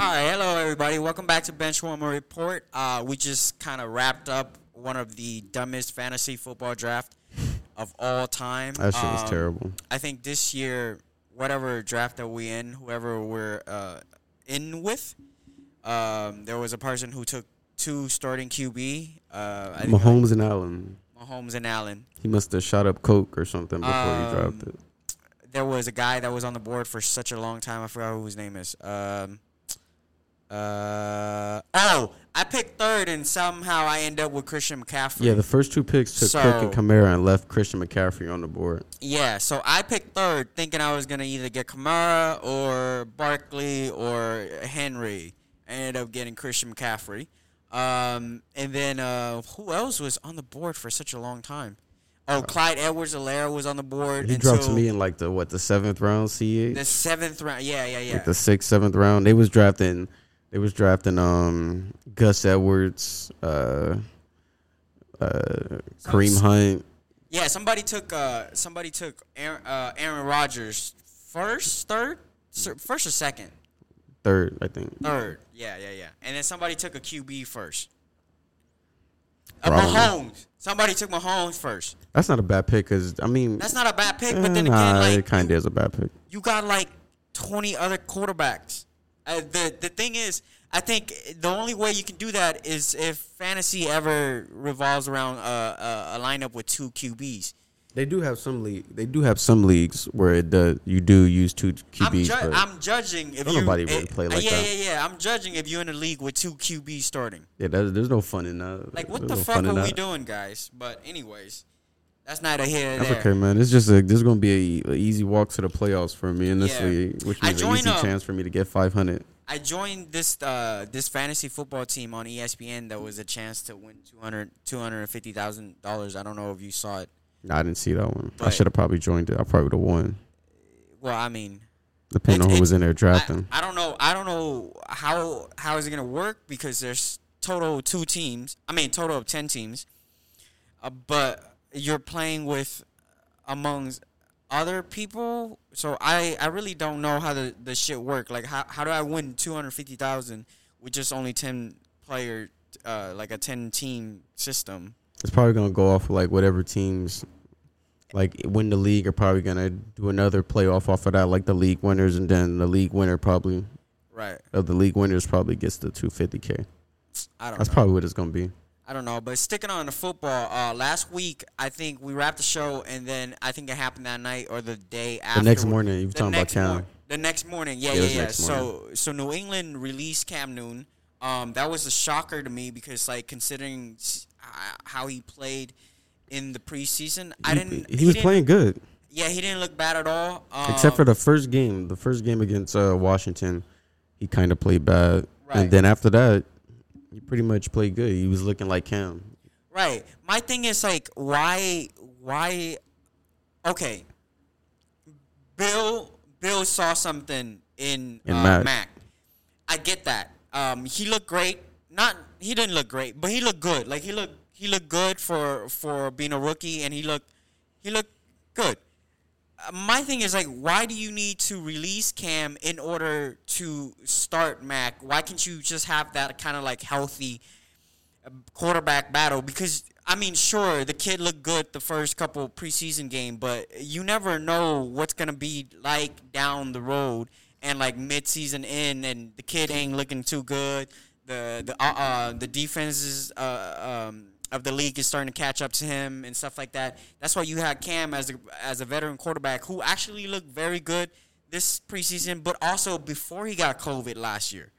All right, hello everybody. Welcome back to Benchwarmer Report. Uh, we just kind of wrapped up one of the dumbest fantasy football draft of all time. That shit was Um, terrible. I think this year, whatever draft that we in, whoever we're uh, in with, um, there was a person who took two starting QB. Uh, I think Mahomes and Allen. Mahomes and Allen. He must have shot up coke or something before he Um, dropped it. There was a guy that was on the board for such a long time. I forgot who his name is. Um, uh, oh, I picked third, and somehow I end up with Christian McCaffrey. Yeah, the first two picks took Cook and Kamara and left Christian McCaffrey on the board. Yeah, so I picked third, thinking I was gonna either get Kamara or Barkley or Henry. I ended up getting Christian McCaffrey. Um, and then uh, who else was on the board for such a long time? Oh, Clyde Edwards-Helaire was on the board. He dropped to me in like the what the seventh round, C the seventh round. Yeah, yeah, yeah. like the sixth, seventh round. They was drafting. They was drafting um Gus Edwards, uh, uh, Kareem Hunt. Yeah, somebody took uh somebody took Aaron, uh, Aaron Rodgers first, third, first or second, Third, I think. third. Yeah, yeah, yeah. And then somebody took a QB first. Uh, Bro, I don't know. Mahomes. Somebody took Mahomes first. That's not a bad pick because I mean, That's not a bad pick, but eh, then again, nah, like it kind of is a bad pick. you got like twenty other quarterbacks. Uh, the the thing is, I think the only way you can do that is if fantasy ever revolves around a, a, a lineup with two QBs. They do have some league. They do have some leagues where it does. You do use two I'm, QBs. ju- I'm judging if you. nobody really eh, play like yeah, that. Yeah, yeah, yeah. I'm judging if you're in a league with two QBs starting. yeah, there's, there's no fun in that. Like, what the no fuck are we that. doing, guys? But anyways, that's neither here nor That's there. okay, man. It's just a, this is gonna be a, a easy walk to the playoffs for me in this Yeah. league, which I means an easy um, chance for me to get 500. I joined this uh, this fantasy football team on ESPN that was a chance to win 200 $250,000. I don't know if you saw it. Nah, I didn't see that one. I should have probably joined it. I probably would have won, Well, I mean, depending on who was in there I, drafting. I don't know. I don't know how how is it gonna work because there's total two teams. I mean, total of ten teams. Uh, but you're playing with amongst other people, so I I really don't know how the the shit work. Like how how do I win two hundred fifty thousand with just only ten player, uh, like a ten team system? it's probably gonna go off of like whatever teams like win the league are probably gonna do another playoff off of that, like the league winners, and then the league winner probably Right. of the league winners probably gets the 250k. I don't That's know. probably what it's gonna be. I don't know, but sticking on the football, uh, last week I think we wrapped the show, and then I think it happened that night or the day after. The next morning, you were talking about Cam. mor- the next morning, yeah, Yeah, yeah, So, so New England released Cam Newton. Um, that was a shocker to me because, like, considering how he played in the preseason, I He- didn't. He, was didn't- playing good. Yeah, he didn't look bad at all. Um, Except for the first game, the first game against uh, Washington, he kind of played bad, Right. and then after that, he pretty much played good. He was looking like him. Right. My thing is like why why okay. Bill Bill saw something in, In uh, Mac. Mac. I get that. Um he looked great. Not he didn't look great, but he looked good. Like he looked he looked good for for being a rookie and he looked he looked good. Uh, my thing is like why do you need to release Cam in order to start Mac? Why can't you just have that kind of like healthy quarterback battle because I mean, sure, the kid looked good the first couple preseason game, but you never know what's gonna be like down the road and like mid-season in, and the kid ain't looking too good. The the uh, uh the defenses uh, um, of the league is starting to catch up to him and stuff like that. That's why you had Cam as a as a veteran quarterback who actually looked very good this preseason, but also before he got COVID last year.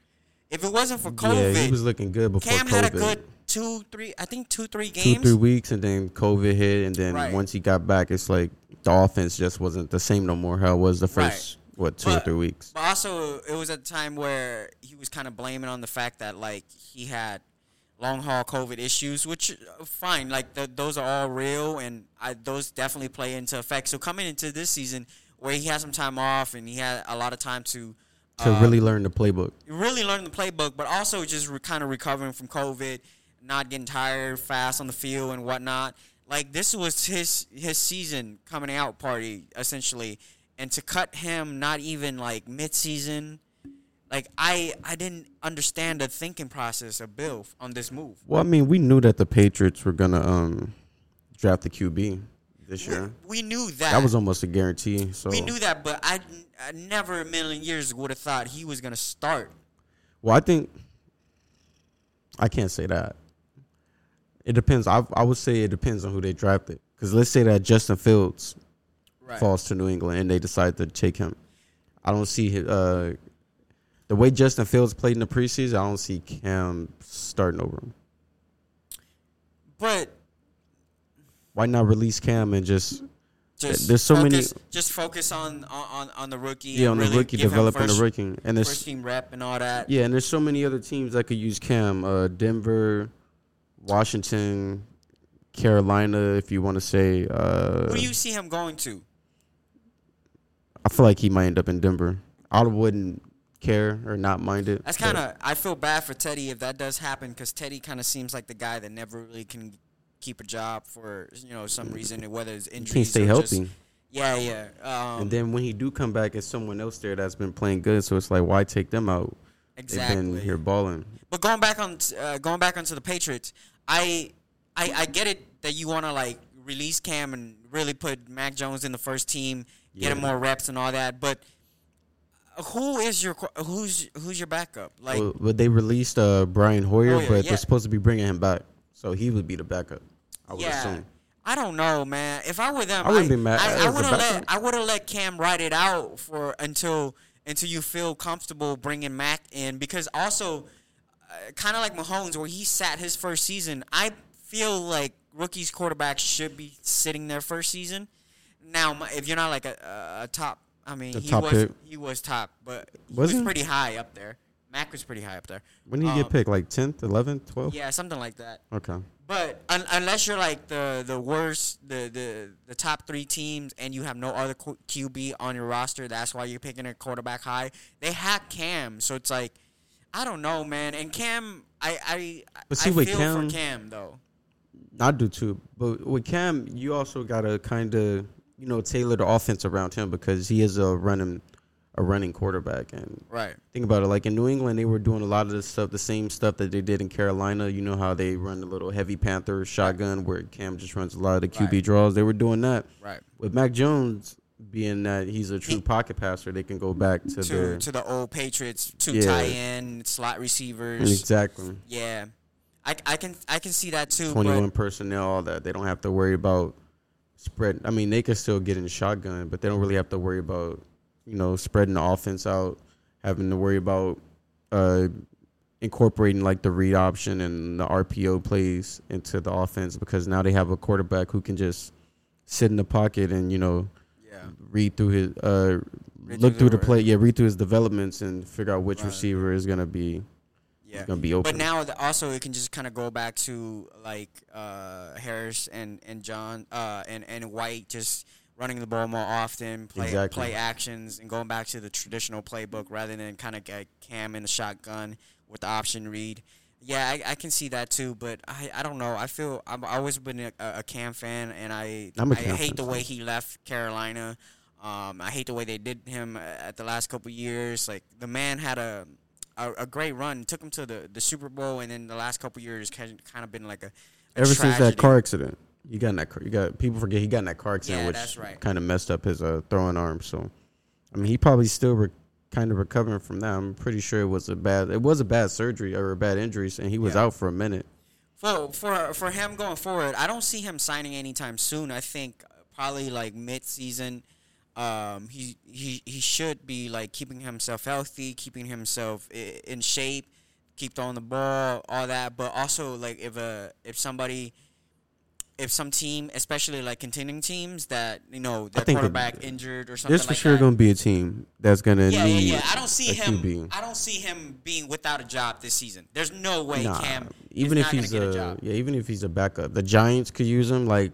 If it wasn't for COVID, Yeah, he was looking good before Cam COVID. had a good two, three, I think two, three games. two, three weeks, and then COVID hit, and then Right. once he got back, it's like the offense just wasn't the same no more. How it was the first what two or three weeks. But also, it was at a time where he was kind of blaming on the fact that like he had long haul COVID issues, which uh, fine, like th- those are all real, and I, those definitely play into effect. So coming into this season, where he had some time off and he had a lot of time to To uh, really learn the playbook. really learn the playbook, but also just re- kind of recovering from COVID, not getting tired fast on the field and whatnot. Like this was his his season coming out party essentially, and to cut him not even like mid season, Like I I didn't understand the thinking process of Bill on this move. Well, I mean, we knew that the Patriots were gonna um draft the QB this We, year. we knew that. That was almost a guarantee. So we knew that, but I, I never a million years would have thought he was gonna start. Well, I think I can't say that. It depends. I I would say it depends on who they drafted. Because let's say that Justin Fields Right. falls to New England and they decide to take him. I don't see his, uh, the way Justin Fields played in the preseason. I don't see Cam starting over him. But Why not release Cam and just just There's so many- Just focus on on, on the rookie. yeah on the really rookie developing first, the rookie and first there's team rep and all that. yeah and there's so many other teams that could use Cam. Uh, Denver, Washington, Carolina. If you want to say, uh, Who do you see him going to? I feel like he might end up in Denver. I wouldn't care or not mind it. That's kind of. I feel bad for Teddy if that does happen because Teddy kind of seems like the guy that never really can keep a job for you know some reason, whether it's he injuries. can't stay or just- healthy. yeah, yeah. Um, and then when he do come back, it's someone else there that's been playing good. So it's like, why take them out? exactly. They've been here balling. But going back on uh, going back onto the Patriots, I I, I get it that you want to like release Cam and really put Mac Jones in the first team, get him more reps and all that. But who is your who's who's your backup? Like Well, but they released uh, Brian Hoyer, Hoyer, but yeah. they're supposed to be bringing him back, so he would be the backup. I would yeah. assume. I don't know, man. If I were them, I wouldn't be mad I, I would have let. I would have let Cam ride it out for until until you feel comfortable bringing Mac in because also uh, kind of like Mahomes where he sat his first season. I feel like rookies quarterbacks should be sitting their first season. Now, if you're not like a, a, a top, I mean, A he top was pick. he was top, but he Was was he? pretty high up there. Mac was pretty high up there. When did he Um, get picked? Like 10th, 11th, 12th? Yeah, something like that. Okay. But un- unless you're like the the worst, the, the the top three teams, and you have no other Q- QB on your roster, that's why you're picking a quarterback high. They had Cam, so it's like, I don't know, man. And Cam, I I But see, I with feel Cam- for Cam though. I do too. But with Cam, you also gotta kind of you know tailor the offense around him because he is a running a running quarterback. And Right. think about it, like in New England, they were doing a lot of the stuff, the same stuff that they did in Carolina. You know how they run the little heavy Panther shotgun where Cam just runs a lot of the QB Right. draws. They were doing that Right. with Mac Jones. Being that he's a true He- pocket passer, they can go back to, To their to the old Patriots, two Yeah. tight end slot receivers. exactly Yeah, I, I can I can see that too. Twenty one personnel. All that they don't have to worry about spread. I mean, they can still get in shotgun, but they don't really have to worry about you know spreading the offense out, having to worry about uh, incorporating like the read option and the RPO plays into the offense because now they have a quarterback who can just sit in the pocket and you know yeah. read through his uh Read look through through the- the play yeah read through his developments and figure out which Right. receiver is gonna be Yeah. gonna be open But now the, also it can just kind of go back to like uh, Harris and and John uh, and and White just running the ball more often, play Exactly. play actions, and going back to the traditional playbook rather than kind of get Cam in the shotgun with the option read. Yeah, I, I can see that too, but I, I don't know. I feel I've always been a, a Cam fan, and I I hate the way he left Carolina. Um, I hate the way they did him at the last couple years. Like the man had a a, a great run, took him to the, the Super Bowl, and then the last couple years kind of been like a, a ever since that car accident. You got in that car. You got people forget he got in that car accident, Yeah, which right. kind of messed up his uh, throwing arm. So, I mean, he probably still re- kind of recovering from that. I'm pretty sure it was a bad. It was a bad surgery or a bad injury, and he was Yeah. out for a minute. For for for him going forward, I don't see him signing anytime soon. I think probably like mid season. Um, he he he should be like keeping himself healthy, keeping himself in shape, keep throwing the ball, all that. But also like if a if somebody. If some team, especially like contending teams, that you know their think it- quarterback injured or something There's for like sure going to be a team that's going to Yeah, yeah, need. yeah. I don't see him. QB. I don't see him being without a job this season. There's no way Nah, Cam. even if he's get a, a, job. yeah, even if he's a backup, the Giants could use him. Like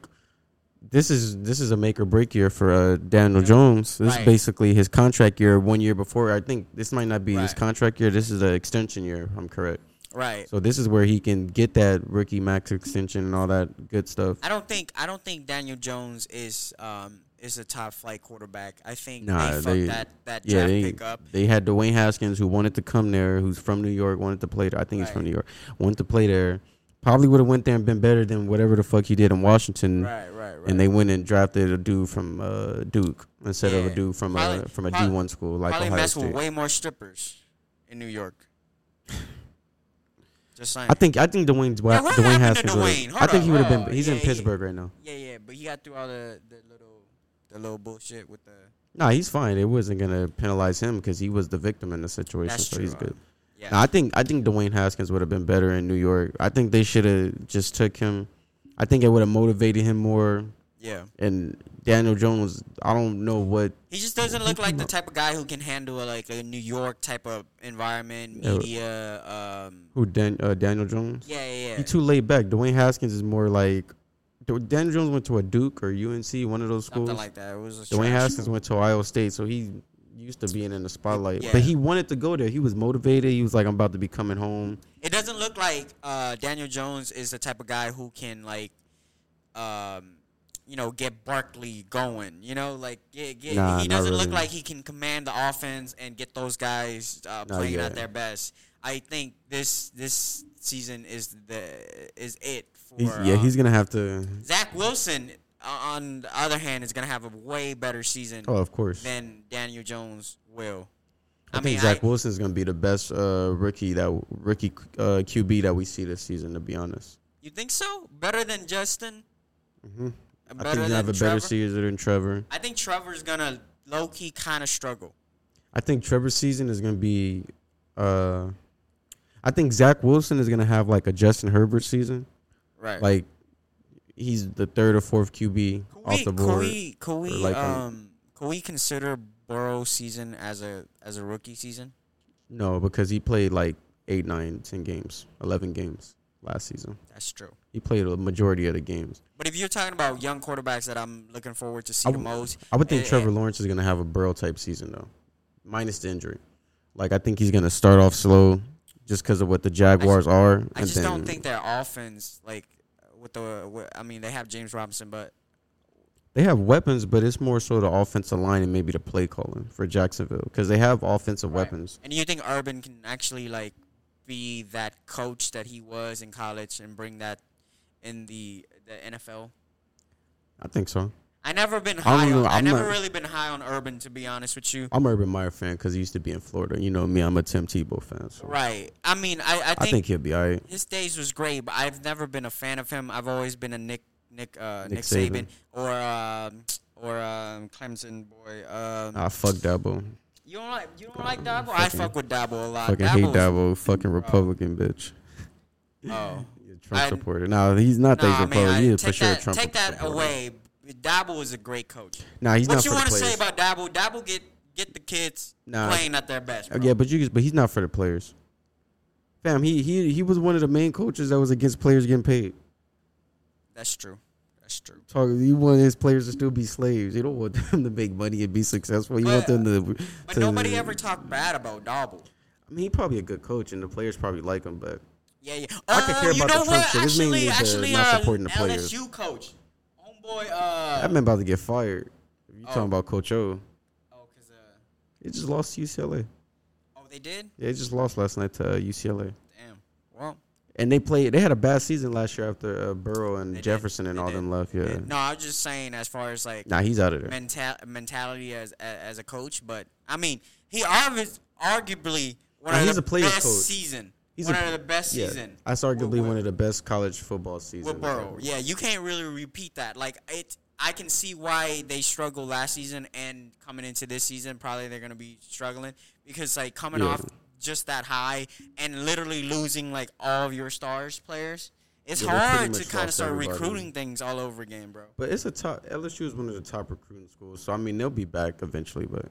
this is this is a make or break year for uh, Daniel Jones. This Right. is basically his contract year. One year before, I think this might not be his contract year. This is an extension year. if I'm correct. right. So this is where he can get that rookie max extension and all that good stuff. I don't think. I don't think Daniel Jones is um is a top flight quarterback. I think Nah, they fucked they- that that Yeah, draft they pick up. they had Dwayne Haskins who wanted to come there, who's from New York, wanted to play there. I think he's from New York. Wanted to play there. Probably would have went there and been better than whatever the fuck he did in Washington. Right, right, right. And they went and drafted a dude from uh, Duke instead of a dude from a Probably- from a D one school like Probably Ohio mess with way more strippers in New York. Just saying. I think I think Dwayne Yeah, Dwayne happened to Haskins. Dwayne? I think he would have been. He's yeah, in yeah. Pittsburgh right now. yeah, yeah, but he got through all the, the little the little bullshit with the. Nah, he's fine. It wasn't gonna penalize him because he was the victim in the situation, That's so true. he's good. Yeah. I think I think Dwayne Haskins would have been better in New York. I think they should have just took him. I think it would have motivated him more. yeah. And Daniel Jones, I don't know what. He just doesn't look like the type of guy who can handle like a New York type of environment, Yeah. media. Um, Who Dan, uh, Daniel Jones? yeah, yeah, yeah. He too laid back. Dwayne Haskins is more like. Daniel Jones went to a Duke or UNC, one of those schools. Something like that. It was Dwayne Haskins went to Ohio State, so he used to being in the spotlight. Yeah. But he wanted to go there. He was motivated. He was like, "I'm about to be coming home." It doesn't look like uh, Daniel Jones is the type of guy who can like, um, you know, get Barkley going. You know, like get, get, Nah, he doesn't look like he can command the offense and get those guys uh, playing at their best. I think this this season is the is it for He's, yeah, uh, he's gonna have to. Zach Wilson. On the other hand, is gonna have a way better season Oh, of course. than Daniel Jones will. I, I, think mean, Zach I, Wilson is gonna be the best uh, rookie that rookie uh, QB that we see this season. To be honest, you think so? Better than Justin? hmm I think gonna have a than better season than Trevor. I think Trevor's gonna low key kind of struggle. I think Trevor's season is gonna be. Uh, I think Zach Wilson is gonna have like a Justin Herbert season. Right. Like he's the third or fourth QB could off we, the could board. we, could we, like, um, could we consider Burrow's season as a as a rookie season? No, because he played like eight, nine, ten games, eleven games last season. That's true. He played a majority of the games. But if you're talking about young quarterbacks that I'm looking forward to see I the most, I would think eh, Trevor eh, Lawrence is gonna have a Burrow type season though, minus the injury. Like I think he's gonna start off slow, just because of what the Jaguars are. I just then, don't think their offense, like with the, with, I mean, they have James Robinson, but they have weapons, but it's more so the offensive line and maybe the play calling for Jacksonville because they have offensive Right. weapons. and you think Urban can actually like be that coach that he was in college and bring that in the the NFL? I think so. I never been high. don't On, I never not- really been high on Urban, to be honest with you. I'm an Urban Meyer fan because he used to be in Florida. You know me, I'm a Tim Tebow fan. So Right. I mean, I, I think, I think he'll be all right. his days was great, but I've never been a fan of him. I've always been a Nick Nick uh, Nick, Nick Saban, Saban. or um, or um, Clemson boy. Um, Ah, fuck Dabo. you don't like you don't like Dabo? I fuck with Dabo a lot. Fucking hate Dabo's- Dabo. Fucking Republican bitch. Oh. Trump I- supporter. No, he's not that Nah, a man, Republican. I- He's for sure a that, Trump take that supporter. away. Dabo is a great coach. Nah, he's what not you want to say about Dabo? Dabo get get the kids Nah. playing at their best. Uh, bro. Yeah, but you but he's not for the players. Fam, he he he was one of the main coaches that was against players getting paid. That's true. That's true. Talk, he wanted his players to still be slaves. You don't want them to make money and be successful. You want them to. But to- nobody ever talked bad about Dabo. I mean, he's probably a good coach, and the players probably like him. But Yeah, yeah. I could care you about know the Trump what? shit. It's Actually, mainly the actually, not uh, supporting the players. LSU coach, homeboy. Uh, that man about to get fired. You Oh. talking about Coach O, oh, cause uh, he just lost to UCLA. oh, they did. Yeah, he just lost last night to uh, UCLA. Damn. Well, And they played. They had a bad season last year after uh, Burrow and They did. Jefferson and They all did. them left. Yeah. no, I was just saying as far as like Nah, he's out of there. mental mentality as, as as a coach, but I mean, he obviously arguably one Nah, of he's the a player's best coach. season. He's one a- of the best Yeah, season. that's arguably one of the best college football seasons. with Burrow. Yeah, you can't really repeat that. Like it, I can see why they struggled last season and coming into this season, probably they're gonna be struggling because like coming Yeah. off just that high and literally losing like all of your stars players, it's Yeah, hard to kind of start everybody. recruiting things all over again, bro. But it's a top. LSU is one of the top recruiting schools, so I mean they'll be back eventually. But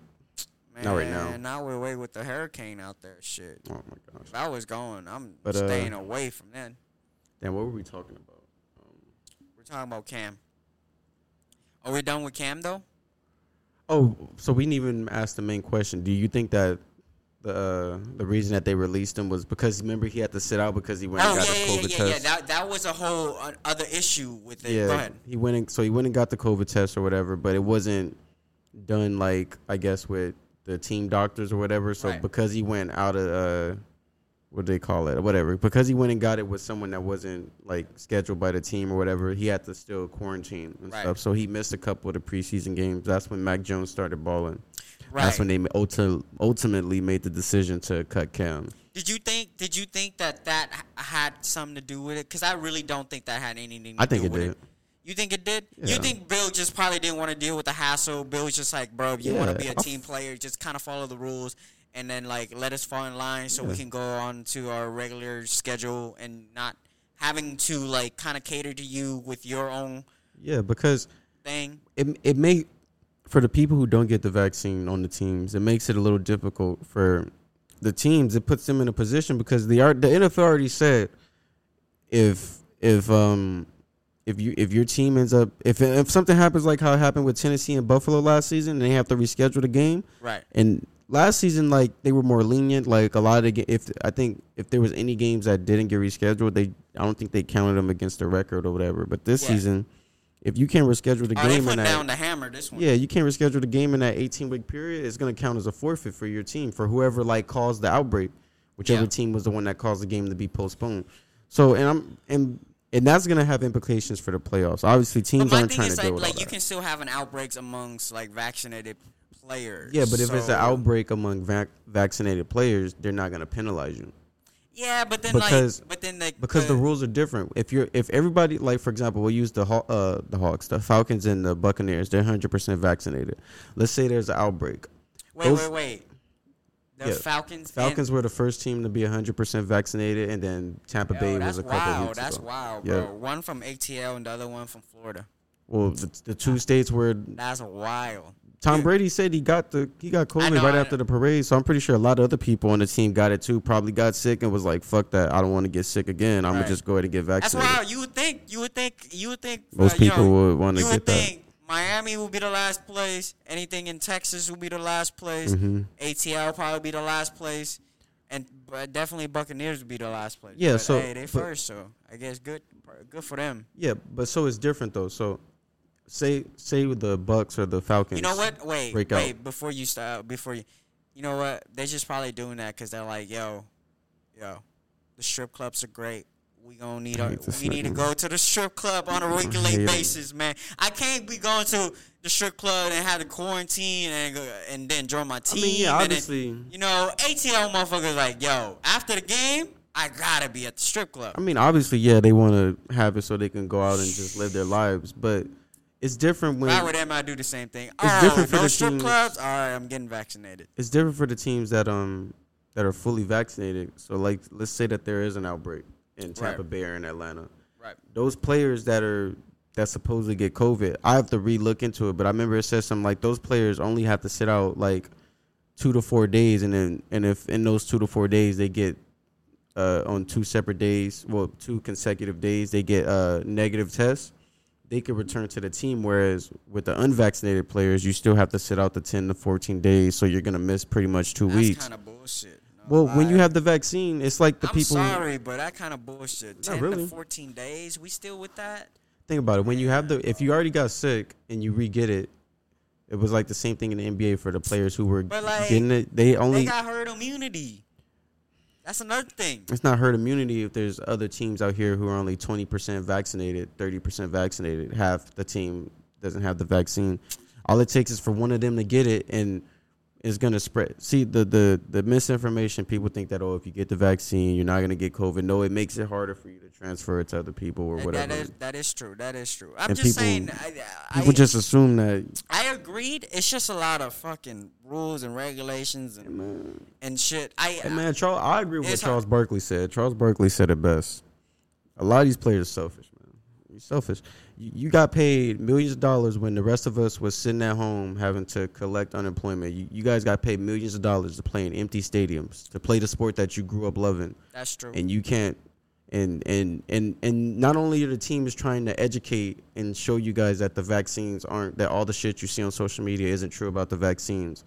Man, Not right now. Now we're away with the hurricane out there. Shit. oh my gosh, If I was going, I'm But, uh, staying away from that. then. damn, what were we talking about? Um, We're talking about Cam. Are we done with Cam though? oh, so we didn't even ask the main question. Do you think that the uh, the reason that they released him was because remember he had to sit out because he went Oh and yeah, got yeah, the yeah, COVID yeah, yeah. test. That that was a whole uh, other issue with it. Yeah, he went and so he went and got the COVID test or whatever, but it wasn't done like I guess with the team doctors or whatever. So Right. because he went out of uh, what do they call it, whatever, because he went and got it with someone that wasn't like scheduled by the team or whatever, he had to still quarantine and Right. stuff. So he missed a couple of the preseason games. That's when Mac Jones started balling. Right. That's when they ulti- ultimately made the decision to cut Cam. Did you think? Did you think that that had something to do with it? Because I really don't think that had anything. To do with it. I think it did. It. You think it did? Yeah. You think Bill just probably didn't want to deal with the hassle? Bill was just like, bro, if you want to be a team player, just kind of follow the rules and then like let us fall in line so we can go on to our regular schedule and not having to like kind of cater to you with your own Yeah, because thing. it it may for the people who don't get the vaccine on the teams, it makes it a little difficult for the teams. It puts them in a position because the art the NFL already said if if um if you if your team ends up if if something happens like how it happened with Tennessee and Buffalo last season, and they have to reschedule the game. Right. And last season, like they were more lenient. Like a lot of the if I think if there was any games that didn't get rescheduled, they I don't think they counted them against the record or whatever. But this Yeah. season, if you can't reschedule the Oh, they game put in that down the hammer this one. yeah, you can't reschedule the game in that 18 week period. It's going to count as a forfeit for your team for whoever like caused the outbreak, whichever Yeah. team was the one that caused the game to be postponed. So and I'm and and that's going to have implications for the playoffs. Obviously, teams aren't trying to deal like, with like you that. can still have an outbreaks amongst like vaccinated players. yeah, but if it's an outbreak among vac- vaccinated players, they're not going to penalize you Yeah, but then Because- like, but then like because the rules are different. If you're if everybody like for example, we'll use the Haw- uh the Hawks, the Falcons, and the Buccaneers. They're 100 percent vaccinated. Let's say there's an outbreak. wait, those- wait, wait. The Yeah, Falcons. Falcons were the first team to be 100% vaccinated, and then Tampa And, Bay was a couple wild. weeks That's ago. wild, Yeah. bro. One from ATL and the other one from Florida. Well, the, the two states were. That's wild. Tom Brady said he got the he got COVID know, right after the parade, so I'm pretty sure a lot of other people on the team got it too. Probably got sick and was like, "Fuck that! I don't want to get sick again. I'm Right. gonna just go ahead and get vaccinated." That's wild. You would think. You would think. You would think. Most uh, people know, would want to get would that. Miami will be the last place. Anything in Texas will be the last place. Mm-hmm. ATL will probably be the last place, and but definitely Buccaneers will be the last place. Yeah, But, so- hey, they but- first, so I guess good. Good for them. Yeah, but so it's different though. So, say say with the Bucks or the Falcons. You know what? Wait, wait. out. Before you start, before you, you know what? They're just probably doing that because they're like, yo, yo, the strip clubs are great. We gonna need I this we need to go to the strip club on a regular basis, man. I can't be going to the strip club and have to quarantine and and then join my team. I mean, yeah, and then- obviously. you know, ATL motherfuckers like, yo, after the game, I gotta be at the strip club. I mean, obviously, yeah, they want to have it so they can go out and just live their lives, but it's different when I were them, I'd do the same thing. It's oh, different for no the strip teams. clubs. All right, I'm getting vaccinated. it's different for the teams that um that are fully vaccinated. So like let's say that there is an outbreak in Tampa Right. Bay or in Atlanta. Right. Those players that are that supposedly get COVID, I have to relook into it. But I remember it says something like those players only have to sit out like two to four days, and then and if in those two to four days they get uh, on two separate days, well, two consecutive days, they get uh, negative tests. They could return to the team. Whereas with the unvaccinated players, you still have to sit out the ten to fourteen days, so you're gonna miss pretty much two That's weeks. kind of bullshit. Well, when you have the vaccine, it's like the people I'm people. sorry, but that kind of bullshit. Ten really. to fourteen days. We still with that? Think about it. When you have the, if you already got sick and you re-get it, it was like the same thing in the NBA for the players who were But, like, getting it. They only. They got herd immunity. That's another thing. it's not herd immunity if there's other teams out here who are only twenty percent vaccinated, thirty percent vaccinated. Half the team doesn't have the vaccine. All it takes is for one of them to get it, and it's gonna spread. See the the the misinformation. People think that oh, if you get the vaccine, you're not gonna get COVID. No, it makes it harder for you to transfer it to other people or whatever. that is that is true. That is true. I'm And just people- saying. I, I, People just assume that I agreed. It's just a lot of fucking rules and regulations and, man, and shit. I Hey man, Charles, I agree with what Charles hard. Barkley said. Charles Barkley said it best. A lot of these players are selfish, man. You're selfish. You, got paid millions of dollars when the rest of us was sitting at home having to collect unemployment. You, you guys got paid millions of dollars to play in empty stadiums, to play the sport that you grew up loving, that's true. and you can't. And and and and not only are the teams trying to educate and show you guys that the vaccines aren't that all the shit you see on social media isn't true about the vaccines,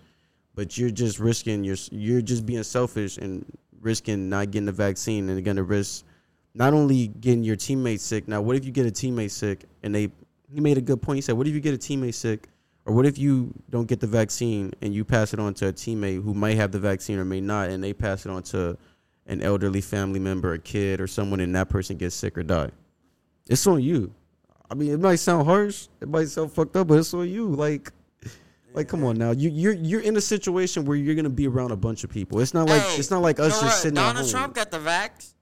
but you're just risking your you're just being selfish and risking not getting the vaccine and gonna risk not only getting your teammates sick. Now, what if you get a teammate sick and they he made a good point. He said, "What if you get a teammate sick, or what if you don't get the vaccine and you pass it on to a teammate who might have the vaccine or may not, and they pass it on to an elderly family member, a kid, or someone, and that person gets sick or die? It's on you. I mean, it might sound harsh, it might sound fucked up, but it's on you. Like." Like, come on now. You you're you're in a situation where you're gonna be around a bunch of people. It's not like Hey, it's not like us just sitting Donald. Trump got the vax.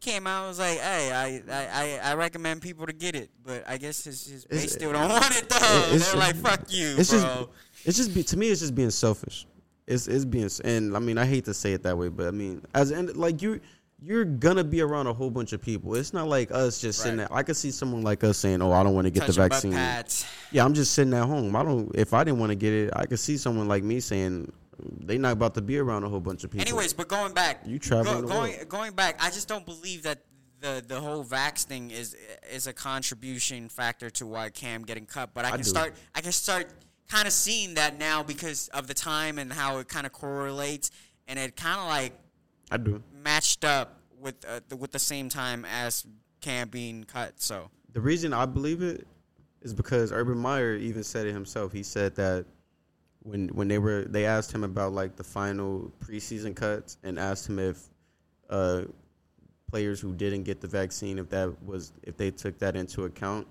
Came out and was like, "Hey, I, I, I, recommend people to get it, but I guess his, his base still don't want it though. They're like, fuck you, it's just bro." it's just be, to me it's just being selfish. It's it's being and i mean i hate to say it that way but i mean as and like you you're gonna be around a whole bunch of people. It's not like us just sitting there. I could see someone like us saying oh i don't want to get the vaccine. yeah i'm just sitting at home. I don't if i didn't want to get it i could see someone like me saying they not about to be around a whole bunch of people Anyways, but going back, You traveling the going world. going back. I just don't believe that the the whole vax thing is is a contribution factor to why Cam getting cut. But I I can do. start I can start kind of seeing that now because of the time and how it kind of correlates, and it kind of like i do matched up with uh, the, with the same time as Cam being cut. So the reason I believe it is because Urban Meyer even said it himself. He said that when when they were they asked him about like the final preseason cuts and asked him if uh, players who didn't get the vaccine if that was if they took that into account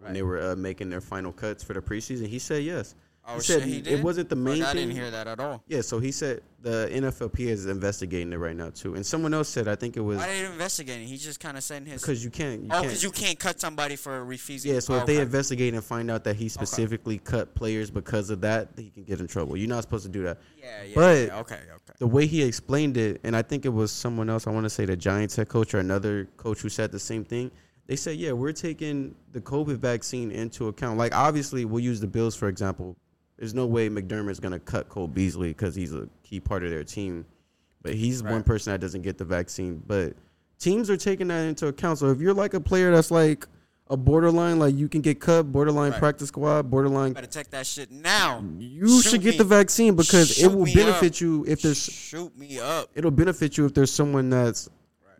when they were uh, making their final cuts for the preseason. He said yes. Oh he shit, said he did. it wasn't the main I thing. didn't hear that at all. Yeah, so he said the NFLP is investigating it right now too. And someone else said I think it was Why did he investigate? it? He just kind of said his. because you can't you oh, because you can't cut somebody for refusing. Yeah, so if they okay. investigate and find out that he specifically cut players because of that, he can get in trouble. You're not supposed to do that. Yeah, yeah. But- yeah, okay, okay. The way he explained it, and I think it was someone else, I want to say the Giants head coach or another coach who said the same thing. They said, yeah, we're taking the COVID vaccine into account. Like, obviously, we'll use the Bills, for example. There's no way McDermott's going to cut Cole Beasley because he's a key part of their team. But he's one person that doesn't get the vaccine. But teams are taking that into account. So if you're like a player that's like a borderline, like you can get cut, borderline Right. practice squad, borderline Better take that shit now. you Shoot should get me. the vaccine because it will benefit up. you if there's shoot me up. it'll benefit you if there's someone that's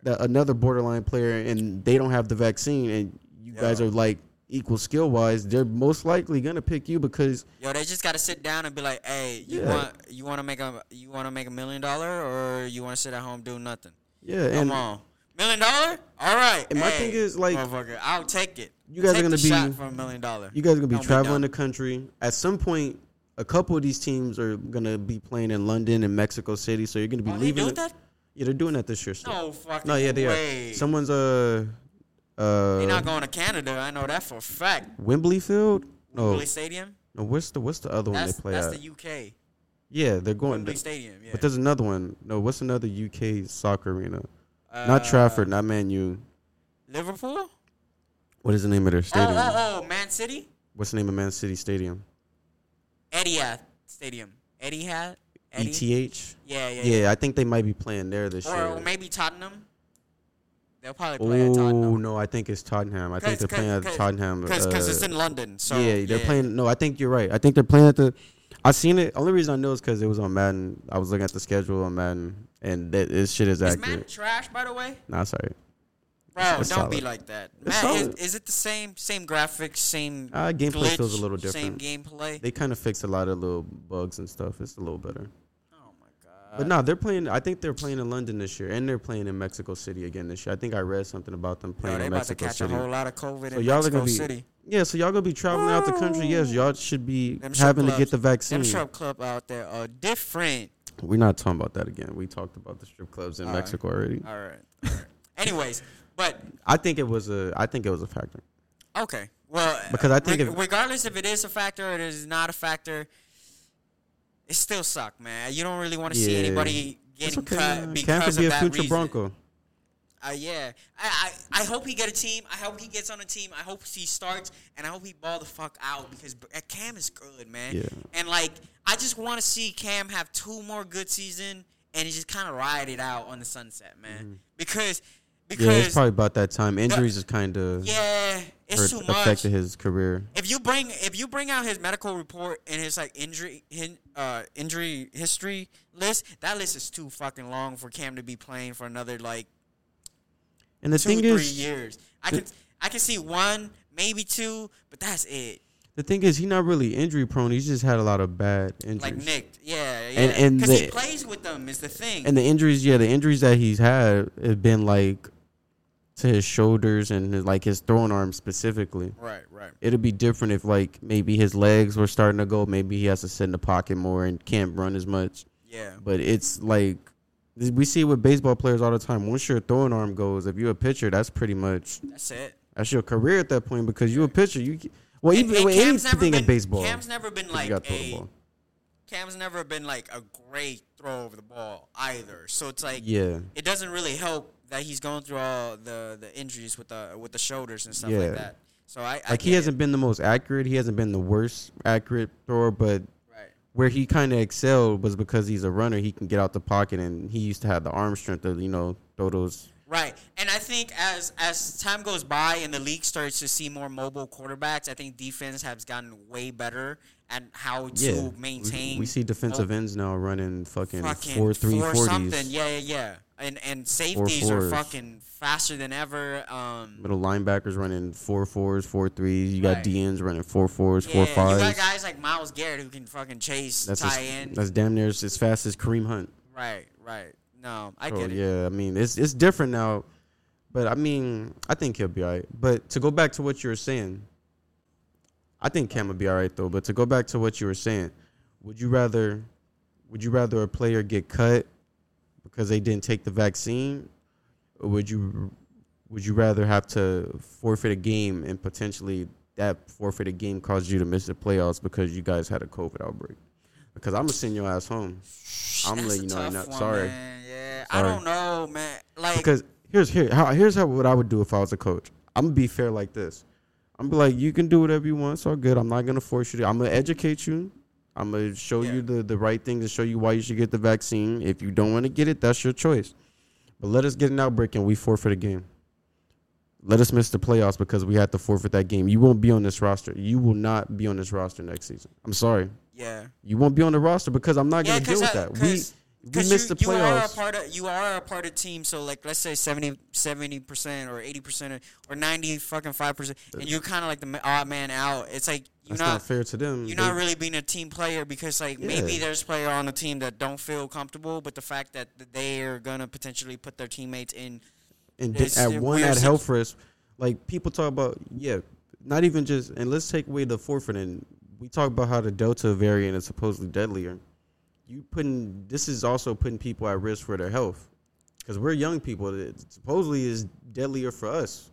that another borderline player and they don't have the vaccine and you guys are like equal skill wise, they're most likely gonna pick you because Yo, they just gotta sit down and be like, "Hey, you Yeah. want you want to make a you want to make a million dollar or you want to sit at home do nothing? yeah, Come on, million dollar? All right. And my hey, thing is, like, I'll take it. you guys are gonna be- shot for a million dollar. you guys are gonna be Don't traveling dumb. the country. At some point, a couple of these teams are gonna be playing in London and Mexico City, so you're gonna be Oh, they leaving. that? Yeah, they're doing that this year. Still. No fucking No, yeah, they way. are. Someone's uh uh They're not going to Canada. I know that for a fact. Wembley Field. No, Wembley Stadium. no. What's the what's the other one they play that's at? That's the UK. yeah, they're going. To Wembley Stadium. Yeah. But there's another one. No, what's another UK soccer arena? Uh, not Trafford, not Man U. Liverpool. What is the name of their Oh, stadium? oh, oh, Man City. What's the name of Man City Stadium? Etihad Stadium. Etihad. Eddie? ETH. Yeah, yeah, Yeah, I think they might be playing there this Or, year. or maybe Tottenham. They'll probably play at Oh Tottenham. no, I think it's Tottenham. I think they're playing at Tottenham. Because uh, it's in London. So yeah, they're playing. No, I think you're right. I think they're playing at the. I seen it. Only reason I know is because it was on Madden. I was looking at the schedule on Madden, and that this shit is Is man accurate. trash, by the way? Nah, sorry. Bro, It's don't be solid. like that. It's Man, is, solid. is it the same same graphics, same Uh, gameplay glitch, feels a little different. same different. gameplay? They kind of fixed a lot of little bugs and stuff. It's a little better. But no, they're playing. I think they're playing in London this year, and they're playing in Mexico City again this year. I think I read something about them Yo, playing they in about to Mexico catch City. a whole lot of COVID So in y'all Mexico be City. yeah. So y'all gonna be traveling out the country. Yes, y'all should be Them having to get the vaccine. Them strip club out there are different. We're not talking about that again. We talked about the strip clubs in All right. Mexico already. All right. All right. Anyways, but I think it was a. I think it was a factor. okay. Well, Because I think reg- if- regardless if it is a factor or it is not a factor, it still suck, man. You don't really want to see anybody getting okay. cut man. because Cam could be of a that future reason. Bronco. Uh, yeah, I, I I hope he get a team. I hope he gets on a team. I hope he starts, and I hope he ball the fuck out because uh, Cam is good, man. Yeah. And like, I just want to see Cam have two more good season, and just kind of ride it out on the sunset, man. Mm-hmm. Because because Yeah, it's probably about that time. Injuries is kind of yeah, it's too much. affected his career. if you bring if you bring out his medical report and his like injury uh injury history list, that list is too fucking long for Cam to be playing for another like And the two thing three is, years. I can I can see one, maybe two, but that's it. the thing is, he's not really injury prone. He's just had a lot of bad injuries. Like nicked, yeah, yeah. And- and because he plays with them is the thing. And the injuries, yeah, the injuries that he's had have been like to his shoulders and his, like his throwing arm specifically. right, right. It'd be different if like maybe his legs were starting to go. Maybe he has to sit in the pocket more and can't run as much. Yeah, But it's like we see with baseball players all the time. Once your throwing arm goes, if you're a pitcher, that's pretty much that's it. that's your career at that point because you're a pitcher. You well, And- even and Cam's never anything in been- baseball, Cam's never been like a. Cam's never been like a great throw over the ball either. So it's like Yeah, it doesn't really help that he's going through all the the injuries with the with the shoulders and stuff Yeah. like that. So I, I like he hasn't been the most accurate. He hasn't been the worst accurate thrower, but right. where he kind of excelled was because he's a runner. He can get out the pocket, and he used to have the arm strength to you know throw those. Right, and I think as as time goes by and the league starts to see more mobile quarterbacks, I think defense has gotten way better at how to Yeah, maintain. We, see defensive ends now running fucking, fucking four three four forties. something. Yeah, yeah, yeah. And and safeties are fucking faster than ever. Um, Middle linebackers running four fours, four threes. You got Right. DNs running four fours, yeah, four you got fives. guys like Myles Garrett who can fucking chase, That's tie as, in. that's damn near as fast as Kareem Hunt. Right, right. No, I get it. yeah, I mean it's it's different now, but I mean I think he'll be alright. But to go back to what you were saying, I think Cam will be alright though. But to go back to what you were saying, would you rather would you rather a player get cut because they didn't take the vaccine, or would you would you rather have to forfeit a game and potentially that forfeited game caused you to miss the playoffs because you guys had a COVID outbreak? Because I'm gonna send your ass home. I'm That's letting you know right now. one, Sorry. man. Yeah, I don't know, man. Like, Because here's here how here's how what I would do if I was a coach. I'm gonna be fair like this. I'm be like, you can do whatever you want. It's all good. I'm not gonna force you to. I'm gonna educate you. I'm gonna show Yeah. you the the right things to show you why you should get the vaccine. If you don't want to get it, that's your choice. But let us get an outbreak and we forfeit a game. Let us miss the playoffs because we had to forfeit that game. You won't be on this roster. You will not be on this roster next season. I'm sorry. yeah. You won't be on the roster because I'm not Yeah, gonna deal with that- that. We we missed you, the you are a part of you are a part of team. So like let's say 70 percent or eighty percent or ninety fucking five percent, and you're kind of like the odd man out. It's like you're That's not, not, fair to them. you're They- not really being a team player because like maybe there's player on the team that don't feel comfortable, but the fact that they are gonna potentially put their teammates in. and di- at one at health risk, like people talk about, yeah, not even just, and let's take away the forfeit, and we talk about how the Delta variant is supposedly deadlier. You putting this is also putting people at risk for their health, because we're young people. It supposedly is deadlier for us,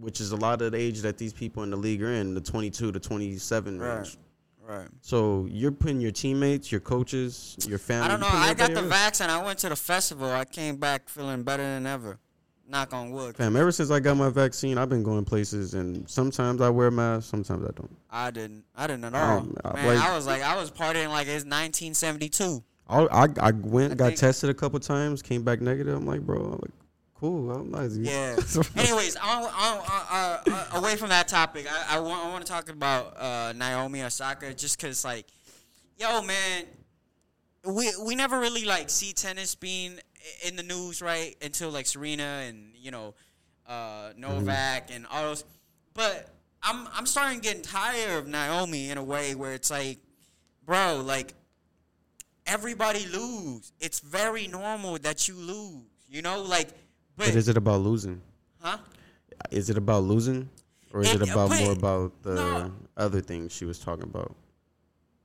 which is a lot of the age that these people in the league are in, the twenty-two to twenty-seven Right. range. Right. So you're putting your teammates, your coaches, your family. I don't know. I got the at risk. vax and I went to the festival. I came back feeling better than ever. Knock on wood. Fam, ever since I got my vaccine, I've been going places, and sometimes I wear a mask, sometimes I don't. I didn't. I didn't at I all. I- Man, like- I was like, I was partying like it's 1972. I I, I went, I got think- tested a couple times, came back negative. I'm like, bro, I'm like, cool. I'm not. Yeah. Anyways, uh, uh, away from that topic, I, I want I want to talk about uh, Naomi Osaka just because, like, yo, man, we we never really like see tennis being i- in the news, right? Until like Serena and you know uh, Novak and all those. But I'm I'm starting getting tired of Naomi in a way where it's like, bro, like everybody lose. It's very normal that you lose. You know, like, but, But is it about losing? huh? Is it about losing, or is It- it about but- more about the no. other things she was talking about?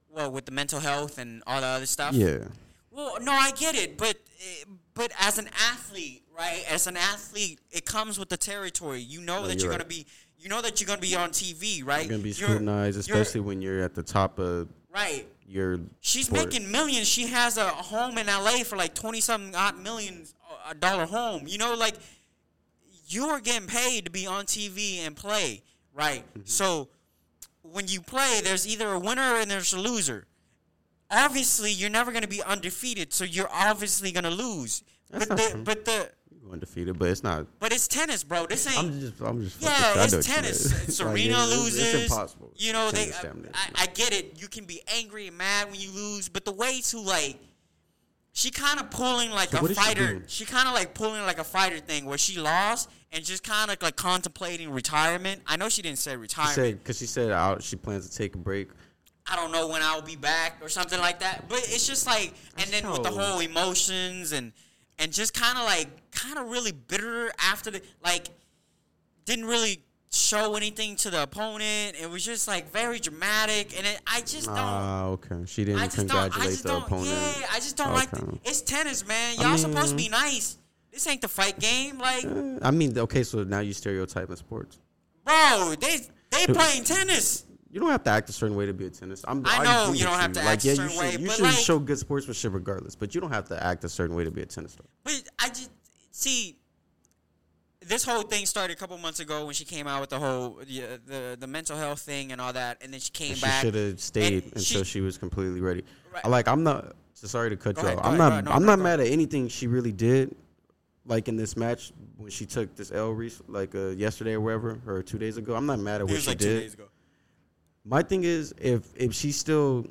Well, with the mental health and all the other stuff. Yeah, Well, no, I get it, but eh, but as an athlete, right? As an athlete, it comes with the territory. You know No, that you're you're right. gonna be. You know that you're gonna be on TV, right? you're gonna be You're- scrutinized, you're- especially when you're at the top of right. your. She's sport. making millions. She has a home in LA for like twenty something odd millions a dollar home. You know, like you are getting paid to be on TV and play, right? Mm-hmm. So when you play, there's either a winner and there's a loser. Obviously, you're never going to be undefeated, so you're obviously going to lose. That's but the true. but the undefeated, but it's not. But it's tennis, bro. This ain't. I'm just, I'm just. yeah, fucking- I know it's tennis. Like, Serena it's- loses. It's impossible. You know. Tennis, near. I, I get it. You can be angry and mad when you lose, but the way to like, she kind of pulling like So a is she fighter. She, kind of like pulling like a fighter thing where she lost and just kind of like contemplating retirement. I know she didn't say She retirement. said because she said out she plans to take a break. I don't know when I'll be back or something like that. But it's just like, and then with the whole emotions and and just kind of like, kind of really bitter after the like, didn't really show anything to the opponent. It was just like very dramatic, and it, I just don't. Ah, okay. She didn't I. I congratulate just the opponent. Yeah, I just don't like. The, it's tennis, man. Y'all supposed to be nice. This ain't the fight game, like, Uh, I mean, okay, so now you stereotype in sports. bro. They they playing tennis. You don't have to act a certain way to be a tennis. I'm, I know agree you don't have to like, act a yeah, certain you way, should, You should like- show good sportsmanship regardless, but you don't have to act a certain way to be a tennis star. But I just see this whole thing started a couple months ago when she came out with the whole the the, the mental health thing and all that, and then she came She back. should have stayed and until she- she, was completely ready. Right. I Like I'm not so sorry to cut Go you ahead, off. I'm ahead, not. No, I'm not mad at anything she really did. Like in this match when she took this L like uh, yesterday or wherever or two days ago. I'm not mad at what she like two did. My thing is if if she's still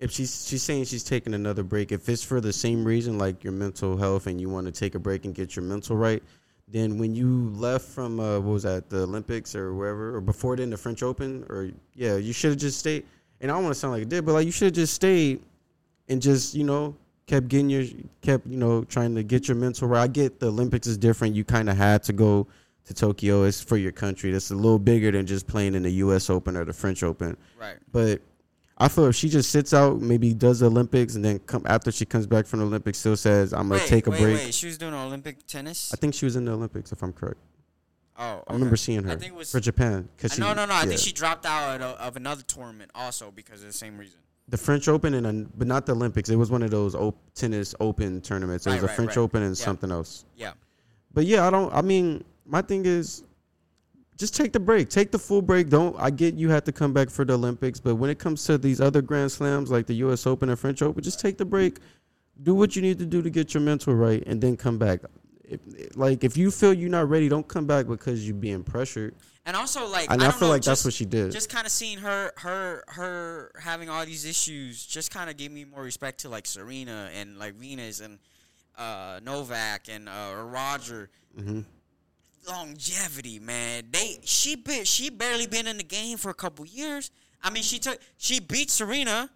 if she's she's saying she's taking another break, if it's for the same reason like your mental health and you want to take a break and get your mental right, then when you left from uh, what was that the Olympics or wherever or before then the French Open or yeah you should have just stayed. And I don't want to sound like a dick, but like you should have just stayed and just you know kept getting your kept you know trying to get your mental right. I get the Olympics is different. You kind of had to go to Tokyo. It's for your country. That's a little bigger than just playing in the U.S. Open or the French Open. Right. But I feel if she just sits out, maybe does the Olympics, and then come after she comes back from the Olympics, still says I'm gonna Wait, take a wait, break. Wait, she was doing Olympic tennis. I think she was in the Olympics, if I'm correct. oh, I remember seeing her I think it was. for Japan. Cause she, no, no, no. I yeah. think she dropped out of, of another tournament also because of the same reason. the French Open and a, but not the Olympics. It was one of those op- tennis Open tournaments. It Right, was a right, French right. Open and Yeah. something else. Yeah. But yeah, I don't. I mean, my thing is, just take the break. Take the full break. Don't. I get you had to come back for the Olympics, but when it comes to these other Grand Slams like the U.S. Open and French Open, just take the break. Do what you need to do to get your mental right, and then come back. If, like if you feel you're not ready, don't come back because you're being pressured. And also, like, And I, I, don't feel know, like that's what she did. just kind of seeing her her her having all these issues just kind of gave me more respect to like Serena and like Venus and uh Novak and uh Roger hmm longevity man. They she been she barely been in the game for a couple years. I mean she took she beat Serena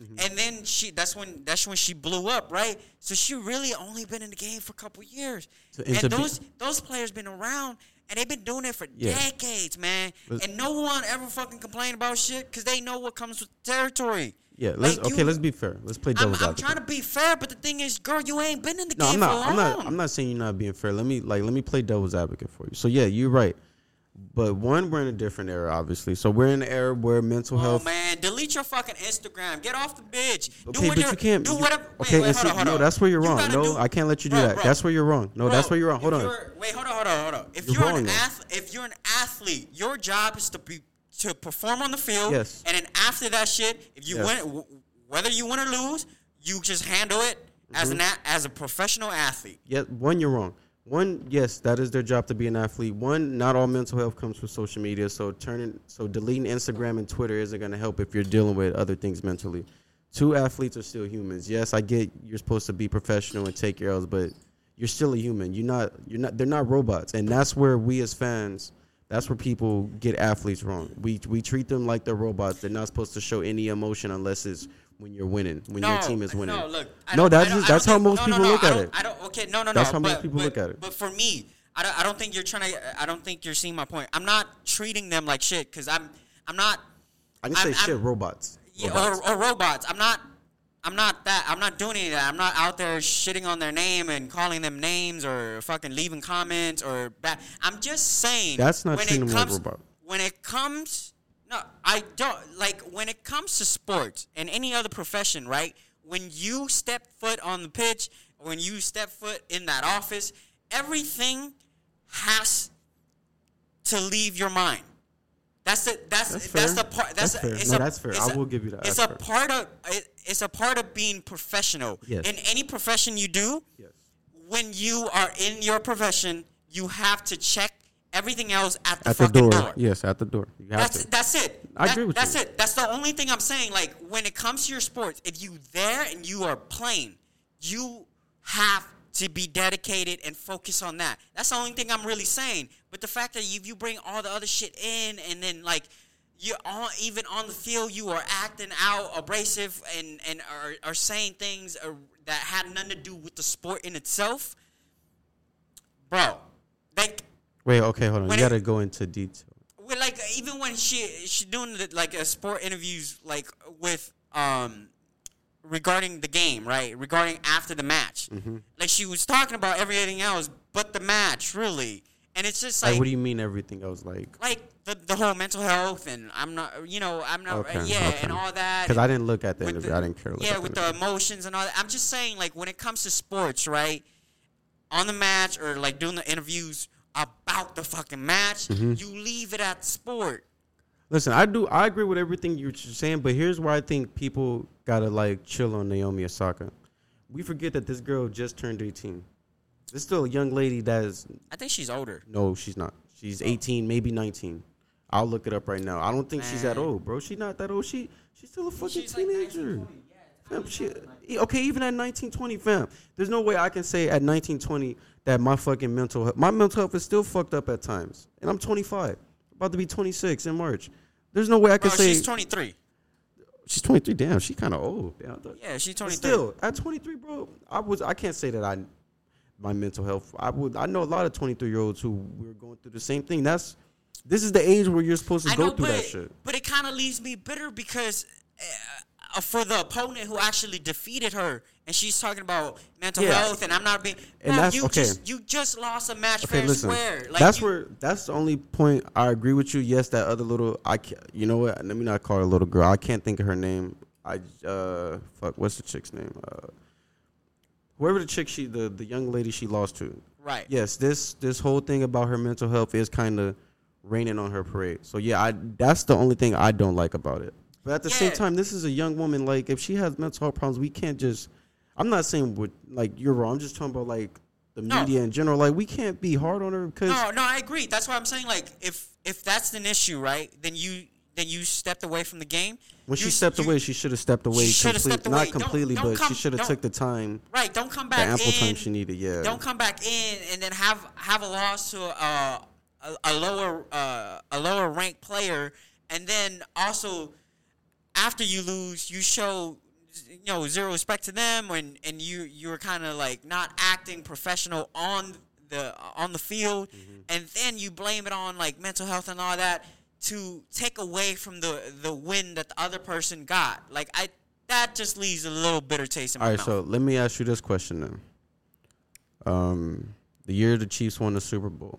mm-hmm. and then she that's when that's when she blew up right? So she really only been in the game for a couple years. So- and and, to be- those those players been around and they've been doing it for Yeah. decades man. Let's- and no one ever fucking complain about shit because they know what comes with territory Yeah. Let's Like, okay. you- let's be fair. Let's play I'm, I'm advocate. trying to be fair but the thing is girl you ain't been in the No, game I'm not. I'm not. I'm not saying you're not being fair. Let me like let me play devil's advocate for you. So yeah, you're right. But one, we're in a different era, obviously. So we're in an era where mental Oh health. Oh man, delete your fucking Instagram. Get off the bitch. do Okay, but whatever, you can't. do whatever. Wait, okay, wait, and hold see, on, hold no, on. that's where you're You wrong. No, do- I can't let you do Bro, that. bro. That's where you're wrong. No, Bro, that's where you're wrong. Hold on. Wait, hold on, hold on, hold on. If You're you're, an though. ath- if you're an athlete, your job is to be to perform on the field. Yes. And then after that shit, if you Yes. win, whether you win or lose, you just handle it as Mm-hmm. an a- as a professional athlete. Yeah, one, you're wrong. One, yes, that is their job to be an athlete. One, not all mental health comes from social media. So turning, so deleting Instagram and Twitter isn't going to help if you're dealing with other things mentally. Two athletes are still humans. Yes, I get you're supposed to be professional and take your L's, but you're still a human. You're not. You're not. They're not robots, and that's where we as fans. That's where people get athletes wrong. We we treat them like they're robots. They're not supposed to show any emotion unless it's when you're winning, when your team is winning. No, look. No, that's just- that's how think- most no, people no, no, look at it. I don't. Okay, no, no, That's no. how most people but- look at it. But for me, I don't. I don't think you're trying to. I don't think you're seeing my point. I'm not treating them like shit because I'm. I'm not. I didn't say I'm- shit. I'm- robots. Yeah, Robots. or, or robots. I'm not. I'm not that. I'm not doing any of that. I'm not out there shitting on their name and calling them names or fucking leaving comments or bad. I'm just saying. That's not when it comes, robot. When it comes, no, I don't like when it comes to sports and any other profession, right? When you step foot on the pitch, when you step foot in that office, everything has to leave your mind. That's the that's That's that's, the part. That's, That's fair. It's No, a, that's fair. I a- will give you that. It's That's a fair. part of it, it's a part of being professional. Yes. In any profession you do, Yes. when you are in your profession, you have to check everything else at the At the door. door. Yes, at the door. You have That's to. that's it. I That- agree with that's you. it. That's the only thing I'm saying. Like when it comes to your sports, if you there and you are playing, you have to be dedicated and focus on that. That's the only thing I'm really saying. But the fact that if you bring all the other shit in and then like you're on even on the field you are acting out abrasive and and are, are saying things uh, that had nothing to do with the sport in itself, bro. Like Wait, okay, hold on. You got to go into detail. well, like even when she she doing the, like a sport interviews like with um regarding the game, right? Regarding after the match, Mm-hmm. like she was talking about everything else but the match, really. And it's just Like, like what do you mean everything else? Like, like the, the whole mental health and I'm not, you know, I'm not, Okay, yeah, okay. and all that. because I didn't look at the interview. the- I didn't care. Yeah, with the the emotions and all that. I'm just saying, like, when it comes to sports, right? On the match or like doing the interviews about the fucking match, Mm-hmm. you leave it at sport. Listen, I do. I agree with everything you're saying, but here's where I think people gotta like chill on Naomi Osaka. We forget that this girl just turned 18. This is still a young lady that is. I think she's older. No, she's not. She's 18, maybe 19. I'll look it up right now. I don't think she's that Man. old, bro. She's not that old. She she's still a fucking She's like teenager. Fam, she, okay, even at 19, 20, fam. There's no way I can say at 19, 20 that my fucking mental health, my mental health is still fucked up at times. And I'm 25, about to be 26 in March. There's no way I can Bro, say she's 23. she's 23. Damn, she kind of old. Damn, I thought- Yeah, she's but 23. still, at 23, bro, I was. I can't say that I, my mental health. I would. I know a lot of 23 year olds who were going through the same thing. That's. This is the age where you're supposed to I go know, through but, that shit. but it kind of leaves me bitter because uh, for the opponent who actually defeated her, and she's talking about mental Yeah. health, and I'm not being. And Bro, that's- you okay. just you just lost a match Okay, fair and listen. square. Like that's you- where. That's the only point I agree with you. Yes, that other little. I. Can, you know what? Let me not call her a little girl. I can't think of her name. I. Uh. Fuck. What's the chick's name? Uh. Whoever the chick she the the young lady she lost to. right. yes, this this whole thing about her mental health is kind of raining on her parade. So yeah, I that's the only thing I don't like about it. But at the same time, this is a young woman. Like if she has mental health problems, we can't just. I'm not saying what like you're wrong. I'm just talking about like the No. media in general. Like we can't be hard on her because No, no, I agree. That's why I'm saying like if if that's an issue, right? Then you then you stepped away from the game. when You- she stepped you- away, she should have stepped away. Complete- stepped away. Not Don't- completely, don't but she should have took the time, Right. Don't come back. the ample in. time she needed. Yeah. Don't come back in and then have have a loss to a a, a lower uh, a lower ranked player, and then also after you lose, you show you know zero respect to them, and and you you're kind of like not acting professional on the on the field, and then you blame it on like mental health and all that to take away from the the win that the other person got. Like I that just leaves a little bitter taste in my All right, mouth. so let me ask you this question then. Um, the year the Chiefs won the Super Bowl,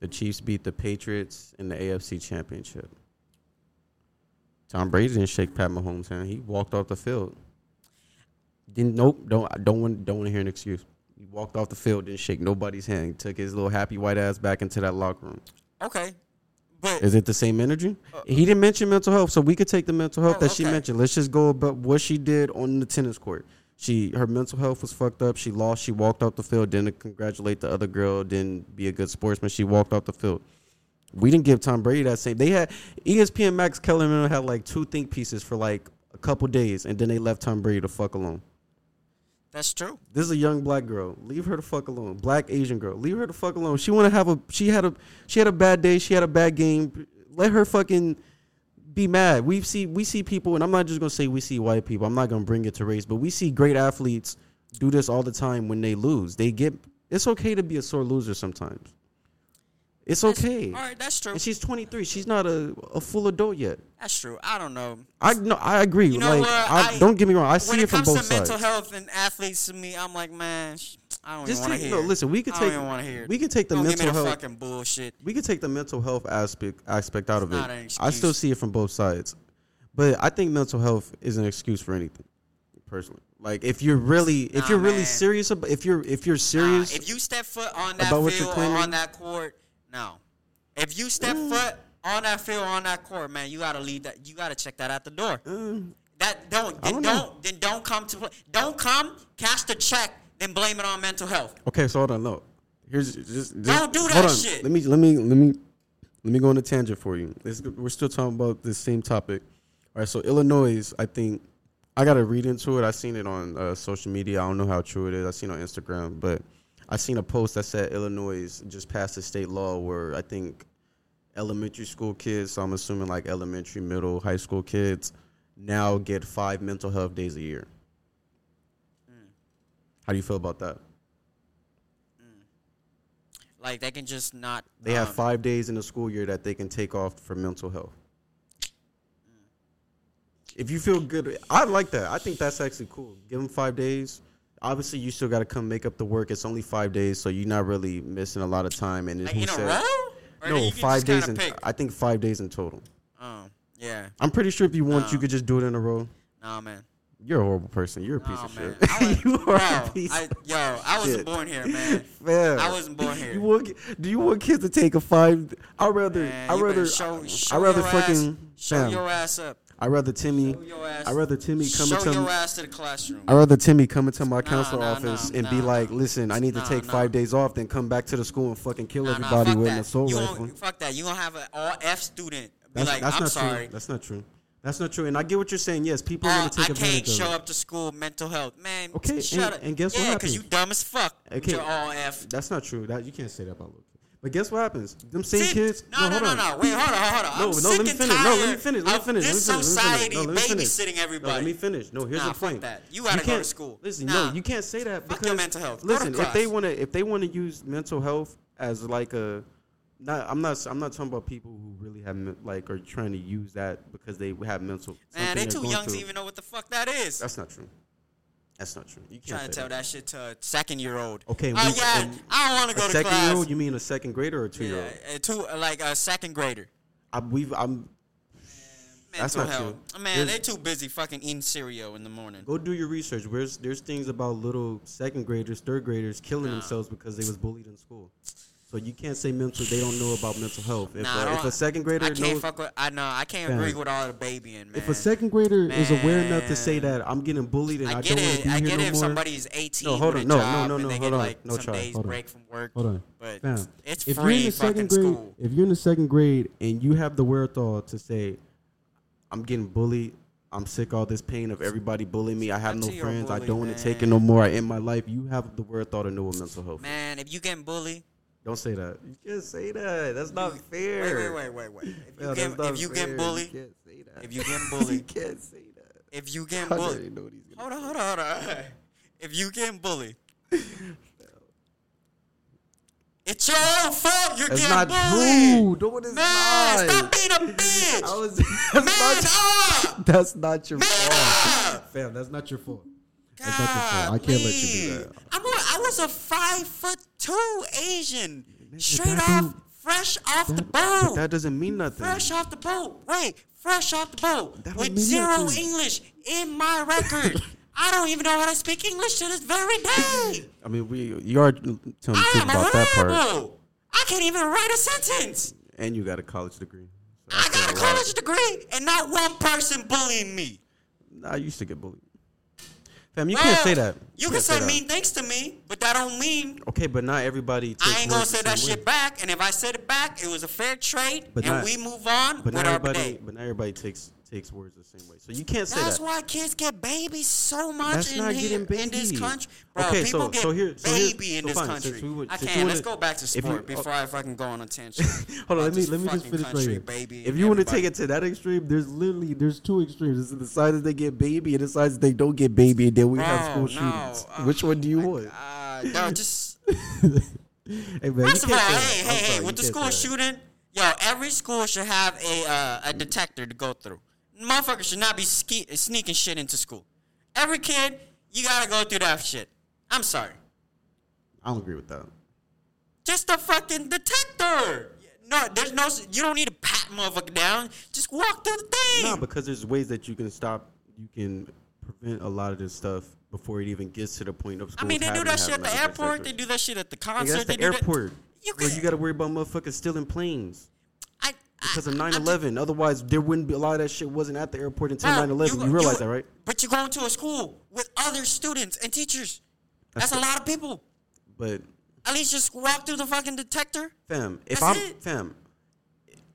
the Chiefs beat the Patriots in the AFC Championship. Tom Brady didn't shake Pat Mahomes' hand. He walked off the field. Didn't nope. Don't I don't want don't want to hear an excuse. He walked off the field, didn't shake nobody's hand. He took his little happy white ass back into that locker room. okay, but Is it the same energy? Uh, he didn't mention mental health, so we could take the mental health Oh, that she mentioned. Let's just go about what she did on the tennis court. She her mental health was fucked up. She lost. She walked off the field. Didn't congratulate the other girl. Didn't be a good sportsman. She walked off the field. We didn't give Tom Brady that same. They had ESPN Max Kellerman had like two think pieces for like a couple days, and then they left Tom Brady to fuck alone. that's true. This is a young black girl. Leave her the fuck alone. Black Asian girl. Leave her the fuck alone. She want to have a. She had a. She had a bad day. She had a bad game. Let her fucking be mad. We see. We see people, and I'm not just gonna say we see white people. I'm not gonna bring it to race, but we see great athletes do this all the time when they lose. They get. It's okay to be a sore loser sometimes. It's That's- okay. All right, that's true. And she's 23. She's not a, a full adult yet. That's true. I don't know. I no, I agree. You know like, what? I, I- don't get me wrong. I see it it from comes to mental health and athletes, to me, I'm like, man, I don't Just even want to no. Listen, we could I take. don't want to hear. We could take the don't mental give me the health. fucking bullshit. we could take the mental health aspect aspect out of not it. I still see it from both sides, but I think mental health is an excuse for anything. Personally, like if you're really if Nah, you're really man. serious about if you're if you're Nah, serious, if you step foot on that about what you're field claiming? on that court, no. If you step foot on that field on that court, man, you gotta leave that. You gotta check that at the door. uh, That don't then don't don't, then don't come to play. Don't come cash the check then blame it on mental health. Okay, so hold on. look. here's just, just Don't do that shit. Let me let me let me let me go on a tangent for you. This, we're still talking about the same topic. All right, so Illinois, I think I got to read into it. I seen it on uh, social media. I don't know how true it is. I seen it on Instagram, but I seen a post that said Illinois just passed a state law where I think elementary school kids, so I'm assuming like elementary, middle, high school kids, now get five mental health days a year. Mm. How do you feel about that? Mm. Like they can just not. They have um, five days in the school year that they can take off for mental health. Mm. If you feel good, I like that. I think that's actually cool. Give them five days. Obviously, you still got to come make up the work. It's only five days, so you're not really missing a lot of time. And Like who in a said- row? Or No, five days. In? I think five days in total. Oh, yeah. I'm pretty sure if you want, you could just do it in a row. Nah, man. You're a horrible person. You're a piece Nah, of man. shit. Was, you bro, are a piece. I, yo, I wasn't shit. born here, man. Man, I wasn't born here. You want, do you want kids to take a five? I'd rather. Man, I'd rather. show, show I'd rather fucking. ass, show your ass up. I'd rather Timmy. Show your ass. I'd rather Timmy come show into. your ass to the classroom. I'd rather Timmy come into my counselor nah, office nah, and be like, "Listen, I need to take nah. five days off, then come back to the school and fucking kill Nah, nah, everybody with an assault you rifle." Fuck that. You gonna have an all F student be That's, like, that's I'm not sorry. true. That's not true. That's not true. And I get what you're saying. Yes, people are Oh, gonna uh, take I can't show up to school mental health. Man, Okay, shut and- up. and guess what yeah, because you dumb as fuck. Okay. your all F. That's not true. That you can't say that about kids. But guess what happens? Them same See? kids. No, no, hold no, on. no. Wait, hold on, hold on. No, I'm no, sick let me and finish. No, let me finish. Let me finish. This let me finish. Let me finish. society No, let me finish. babysitting No, everybody. let me finish. No, here's Nah, the fuck point. that. You gotta go to school. Listen, Nah. no, you can't say that Fuck because your mental health. Go Listen, if they want to, if they want to use mental health as like a, not, I'm not, I'm not talking about people who really have like are trying to use that because they have mental. Man, they they're too young to even know what the fuck that is. That's not true. That's not true. You can't Trying to tell that shit to a second year old. Okay, Oh yeah, I don't want to go to second class. year old? You mean a second grader or a two year old? uh, two like a second grader. I, we've, I'm. That's not health. true. Man, they There's- too busy fucking eating cereal in the morning. Go do your research. There's there's things about little second graders, third graders killing Nah. themselves because they was bullied in school. So you can't say mental. They don't know about mental health. If, Nah, I a, if a second grader I can't knows, fuck with. I know. I can't Fam. agree with all the babying, man. if a second grader is aware enough to say that I'm getting bullied and I, I don't want to be I here get no it. If more. somebody's 18 No, hold on. No, no, job no, no, hold get on. like No days Hold on. from work. Hold on. But Fam, it's if free you're in the fucking second grade, school. if you're in the second grade and you have the wherewithal to say, "I'm getting bullied," I'm sick of all this pain of everybody bullying me. I have no friends. I don't want to take it no more. I end my life. You have the wherewithal to know what mental health. Man, if you getting bullied, Don't say that. You can't say that. That's not fair. wait, wait, wait, wait. wait. If you that's get if you get bullied, you can't say that. if you getting you can't say that. if you I bullied, know what he's hold on, hold on, hold on. If you getting bullied, it's your own fault. You're That's getting not bullied. true. No, it is Man, not. stop being a bitch. I was, that's, Man not, up. that's not your Man fault. up. Fam, that's not your fault. That's not your fault. I can't let you do that. I'm a, I was a five foot two Asian, straight off, fresh off the That, but boat. that doesn't mean nothing. Fresh off the boat. Wait, fresh off the boat. That with zero nothing. English in my record. I don't even know how to speak English to this very day. I mean, we you are telling the truth am about that part. I can't even write a sentence. and you got a college degree. So I got a college degree and not one person bullying me. Nah, I used to get bullied. Fam, you can't say that. You can can't say mean things to me, but that don't mean Okay, but not everybody. Takes I ain't gonna say that shit way. back. And if I said it back, it was a fair trade, But and not- we move on But not everybody. day. But not everybody takes takes words the same way. So you can't say That's that. why kids get babies so much That's in, not here, getting in this country. Bro, Okay, people so- get so here- so here- baby in so this fine, country. since we would- I since can't. Let's wanna- go back to if you- sport before I fucking go on a tangent. Hold on, about let me this let me just fucking finish right country, here. Baby If and you want to take it to that extreme, there's literally there's two extremes. It's the side that they get baby and the side that they don't get baby, and then we have Bro, school no. shootings. Oh Which one do you my want? God. No, just hey man, First you of all, can't say hey, that. I'm hey, hey, with the school can't say that. shooting, yo, every school should have a uh, a detector to go through. Motherfuckers should not be ske- sneaking shit into school. Every kid, you gotta go through that shit. I'm sorry. I don't agree with that. Just a fucking detector. No, there's no. You don't need to pat motherfucker down. Just walk through the thing. No, because there's ways that you can stop. You can prevent a lot of this stuff before it even gets to the point of school. I mean, they do that shit at the airport. They do that shit at the Hey, concert. that's they the do that- airport. You where can- you got to worry about motherfuckers stealing planes because of 9/11. Otherwise, there wouldn't be a lot of that shit wasn't at the airport until Bro, 9/11. You, go- realize that, right? But you're going to a school with other students and teachers. That's a lot of people. But At least just walk through the fucking detector. fam, if That's I'm it. fam,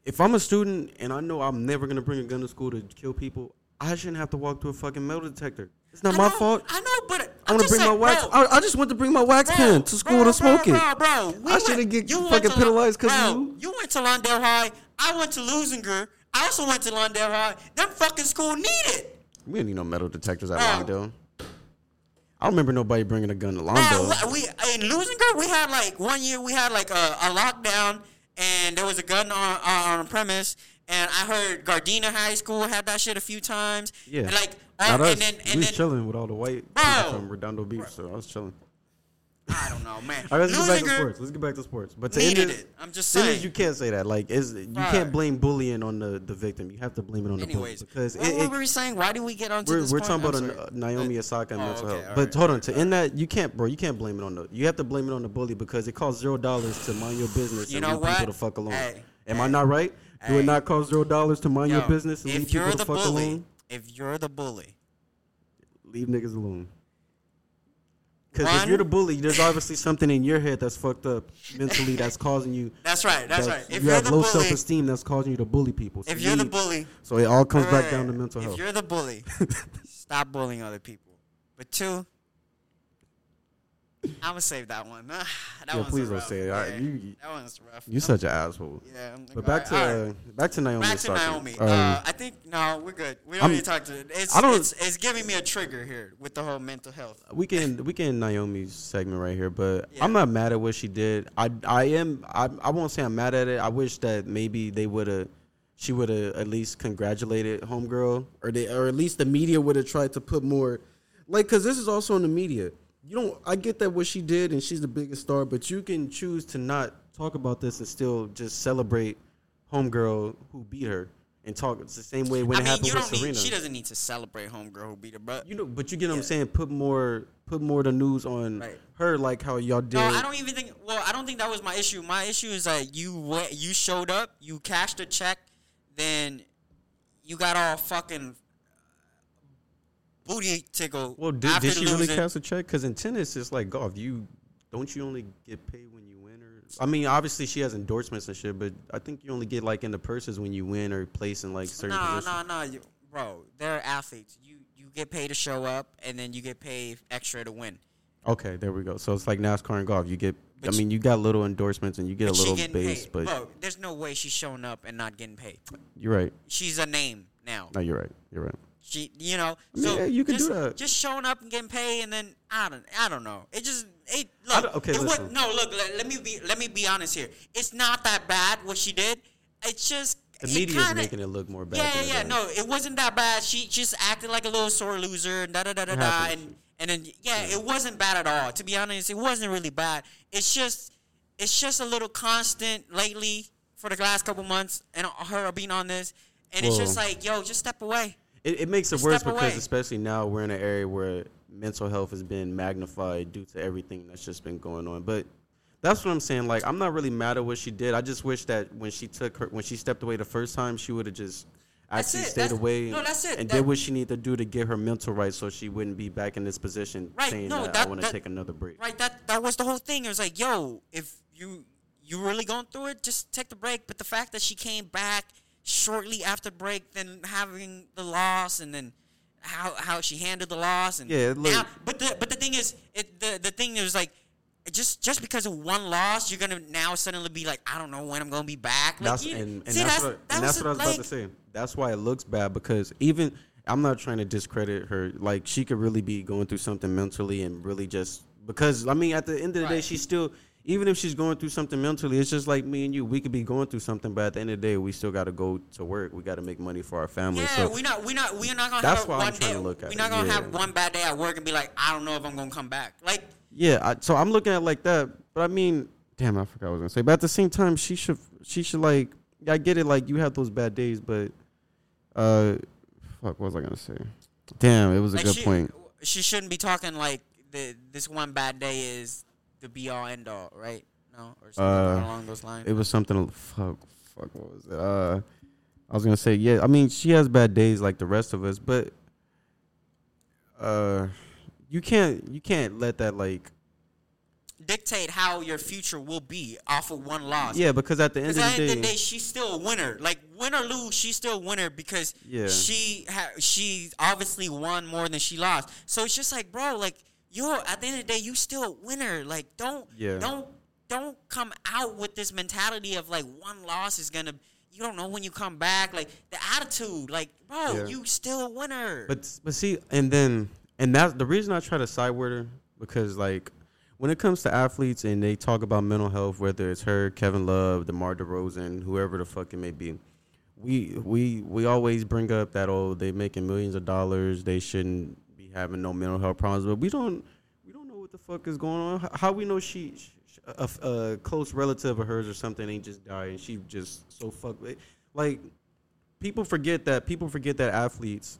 if I'm a student and I know I'm never gonna bring a gun to school to kill people, I shouldn't have to walk through a fucking metal detector. It's not I my know, fault. I know, but I want to bring my wax. Bro, I, I just want to bring my wax bro, pen to school bro, to smoke bro, it. Bro, bro, we I shouldn't get you fucking penalized because you. You went to Lawndale High. I went to Leuzinger. I also went to Lawndale High. Them fucking school need it. We didn't need no metal detectors at Bro. Lawndale. I don't remember nobody bringing a gun to Bro, Lawndale. we in Leuzinger we had like one year we had like a, a lockdown and there was a gun on on a premise and I heard Gardena High School had that shit a few times. Yeah. And like Not all, us. and then we and was then chilling with all the white Bro. people from Redondo Beach, so I was chilling. I don't know, man. All right, let's get back to sports. Let's get back to sports. But to end it. I'm just to end this, saying. you can't say that. Like, is you Right. can't blame bullying on the, the victim. You have to blame it on the bully Anyways, because what, it, what it- were we saying? Why did we get onto we're, this we're point? talking about I'm a, sorry. Naomi Osaka and oh, mental okay, health. But right, hold on, to end that, you can't, bro. You can't blame it on the. You have to blame it on the bully because it costs zero dollars to mind your business You and leave people to fuck alone. Am I not right? Do it not cost zero dollars to mind your business and leave people to fuck alone? If you're the bully, Leave niggas alone. Because if you're the bully, there's obviously something in your head that's fucked up mentally that's causing you. that's right. That's that right. If you have low bully, self esteem that's causing you to bully people. So if you're the bully, so it all comes back down to mental if health. If you're the bully, stop bullying other people. But two, I'm gonna save that one. that Yeah, one's please don't say it. Yeah, you- that one's rough. You such an asshole. yeah. I'm- But back to right. uh, back to Naomi. Back to. Naomi. Um, uh, I think no, we're good. We don't I'm- need to talk to. It's, I don't- it's it's giving me a trigger here with the whole mental health. we can we can Naomi's segment right here, but Yeah. I'm not mad at what she did. I I am I I won't say I'm mad at it. I wish that maybe they would have she would have at least congratulated homegirl or they or at least the media would have tried to put more like cuz this is also in the media. You don't I get that what she did and she's the biggest star, but you can choose to not talk about this and still just celebrate homegirl who beat her and talk it's the same way when I it mean, happened with don't need. Serena. She doesn't need to celebrate homegirl who beat her, but You know, but you get what I'm saying. Put more, put more of the news on Right. her, like how y'all did. No, I don't even think. Well, I don't think that was my issue. My issue is that you went, you showed up, you cashed a check, then you got all fucking booty tickle. well, did, did she losing. really cash a check? Because in tennis, it's like golf. You don't you only get paid when you win, or I mean, obviously she has endorsements and shit, but I think you only get like in the purses when you win or place in like certain No, positions. no, no, you, bro. They're athletes. You you get paid to show up, and then you get paid extra to win. Okay, there we go. So it's like NASCAR and golf. You get, But I mean, you got little endorsements and you get a little base, paid, but bro. There's no way she's showing up and not getting paid. you're right. She's a name now. No, you're right. You're right. She, you know, so yeah, you can do just, that. Just showing up and getting paid, and then I don't, I don't know. It just, it look. okay, it wa- listen. no, look. Let, let me be, let me be honest here. It's not that bad what she did. It's just The it media's kinda- making it look more bad. Yeah, yeah, yeah. No, it wasn't that bad. She just acted like a little sore loser and da da da da da. And and then yeah, it wasn't bad at all. To be honest, it wasn't really bad. It's just it's just a little constant lately for the last couple months, and her being on this, and it's just like, yo, just step away. It, it makes it worse because away. especially now we're in an area where mental health has been magnified due to everything that's just been going on. But that's what I'm saying. Like I'm not really mad at what she did. I just wish that when she took her when she stepped away the first time, she would have just actually stayed That's- away no, that's it. and That- did what she needed to do to get her mental right so she wouldn't be back in this position Right, saying no, that, that- I want to take another break. Right, that that was the whole thing. It was like, yo, if you you really going through it, just take the break. But the fact that she came back shortly after break, then having the loss, and then how how she handled the loss, and Yeah, it looked- now, but the but the thing is, it the the thing is like. Just, just because of one loss, you're gonna now suddenly be like, I don't know when I'm gonna be back. Like, That's you- and, and see, that's, what, that and that's was what I was like, about to say. That's why it looks bad because even I'm not trying to discredit her. Like she could really be going through something mentally and really just because I mean at the end of the day Right. she's still even if she's going through something mentally, it's just like me and you. We could be going through something, but at the end of the day, we still got to go to work. We got to make money for our family. Yeah, so we not we not we're not gonna That's have why I'm one trying day. to look at we're not gonna yeah. have one bad day at work and be like, I don't know if I'm gonna come back. Like, Yeah, I, so I'm looking at it like that, but I mean, damn, I forgot what I was gonna say. But at the same time, she should, she should like, I get it, like you have those bad days, but, uh, fuck, what was I gonna say? Damn, it was a like good she, point. She shouldn't be talking like the this one bad day is the be all end all, right? No, or something Uh, along those lines. It was something. Fuck, fuck, what was it? Uh, I was gonna say, yeah. I mean, she has bad days like the rest of us, but, uh, you can't you can't let that like dictate how your future will be off of one loss. yeah because at the end of the end of the day, she's still a winner. Like win or lose, she's still a winner because Yeah. she ha- she obviously won more than she lost. So it's just like, bro, like you're at the end of the day, you still a winner. Like don't Yeah. don't don't come out with this mentality of like one loss is gonna. You don't know when you come back. Like the attitude, like bro, Yeah. you still a winner. But but see, and then and that's the reason I try to side with her because like when it comes to athletes and they talk about mental health, whether it's her, Kevin Love, DeMar DeRozan, whoever the fuck it may be, we we we always bring up that oh they making millions of dollars, they shouldn't having no mental health problems, but we don't we don't know what the fuck is going on. How- we know she, sh a, a close relative of hers or something ain't just died and she just so fucked. like people forget that people forget that athletes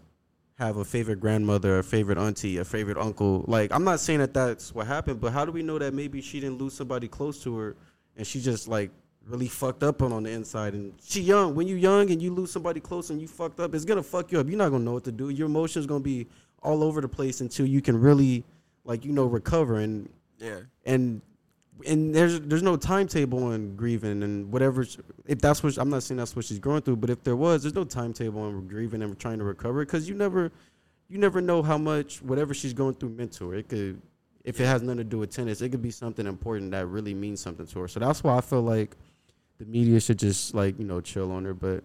have a favorite grandmother, a favorite auntie, a favorite uncle. Like I'm not saying that that's what happened, but how do we know that maybe she didn't lose somebody close to her and she just like really fucked up on on the inside and she young. When you young and you lose somebody close and you fucked up, it's gonna fuck you up. You're not gonna know what to do. Your emotions gonna be all over the place until you can really like you know recover. And yeah, and and there's there's no timetable on grieving and whatever if that's what I'm not saying that's what she's going through but if there was there's no timetable on grieving and trying to recover because you never you never know how much whatever she's going through meant to her it could if it has nothing to do with tennis it could be something important that really means something to her. So that's why I feel like the media should just like you know chill on her but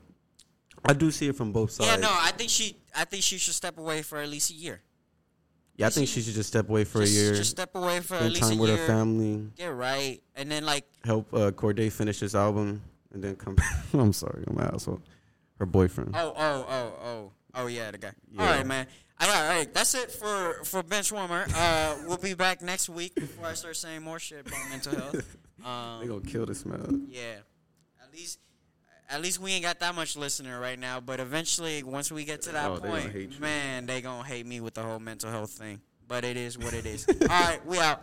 I do see it from both sides yeah. No, I think she I think she should step away for at least a year. yeah I think she should just step away for just, a year just step away for at spend least a time with year. her family Get right, and then like help uh, Cordae finish his album and then come back. I'm sorry, I'm an asshole. Her boyfriend. Oh, oh, oh, oh, oh, yeah, the guy. Yeah. All right, man. All right, all right, that's it for for bench warmer. Uh, we'll be back next week before I start saying more shit about mental health. They Um, gonna kill this man. yeah, at least at least we ain't got that much listener right now. But eventually, once we get to that Oh, they point, hate man, they gonna hate me with the whole mental health thing. But it is what it is. all right, we out.